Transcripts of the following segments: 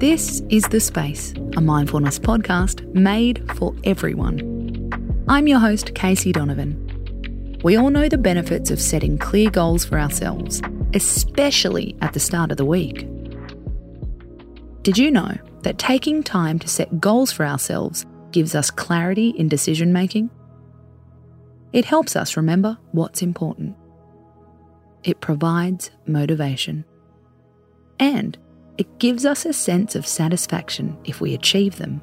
This is The Space, a mindfulness podcast made for everyone. I'm your host, Casey Donovan. We all know the benefits of setting clear goals for ourselves, especially at the start of the week. Did you know that taking time to set goals for ourselves gives us clarity in decision making? It helps us remember what's important. It provides motivation. And it gives us a sense of satisfaction if we achieve them.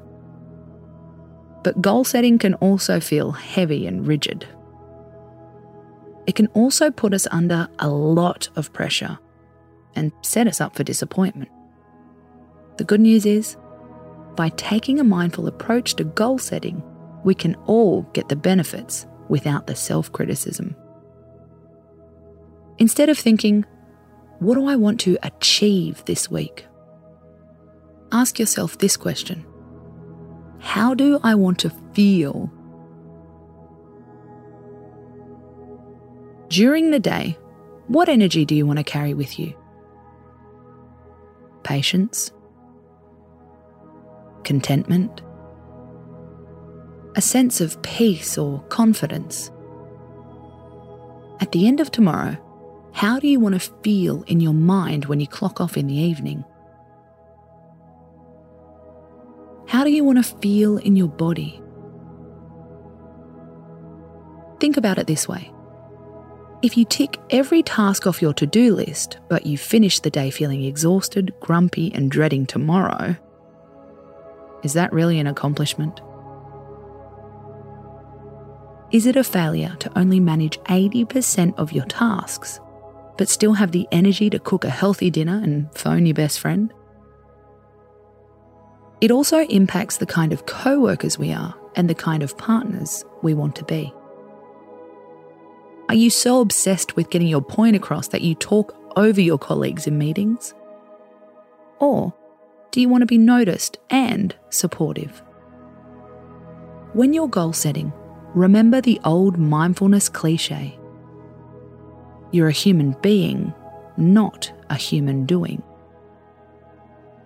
But goal setting can also feel heavy and rigid. It can also put us under a lot of pressure and set us up for disappointment. The good news is, by taking a mindful approach to goal setting, we can all get the benefits without the self criticism. Instead of thinking, what do I want to achieve this week? Ask yourself this question How do I want to feel? During the day, what energy do you want to carry with you? Patience? Contentment? A sense of peace or confidence? At the end of tomorrow, how do you want to feel in your mind when you clock off in the evening? How do you want to feel in your body? Think about it this way. If you tick every task off your to do list, but you finish the day feeling exhausted, grumpy, and dreading tomorrow, is that really an accomplishment? Is it a failure to only manage 80% of your tasks, but still have the energy to cook a healthy dinner and phone your best friend? It also impacts the kind of co workers we are and the kind of partners we want to be. Are you so obsessed with getting your point across that you talk over your colleagues in meetings? Or do you want to be noticed and supportive? When you're goal setting, remember the old mindfulness cliche you're a human being, not a human doing.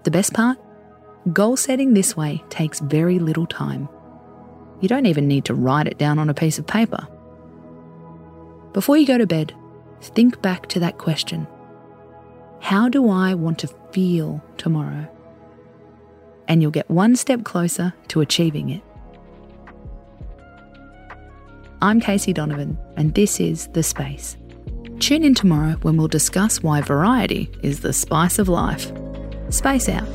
The best part? Goal setting this way takes very little time. You don't even need to write it down on a piece of paper. Before you go to bed, think back to that question How do I want to feel tomorrow? And you'll get one step closer to achieving it. I'm Casey Donovan, and this is The Space. Tune in tomorrow when we'll discuss why variety is the spice of life. Space out.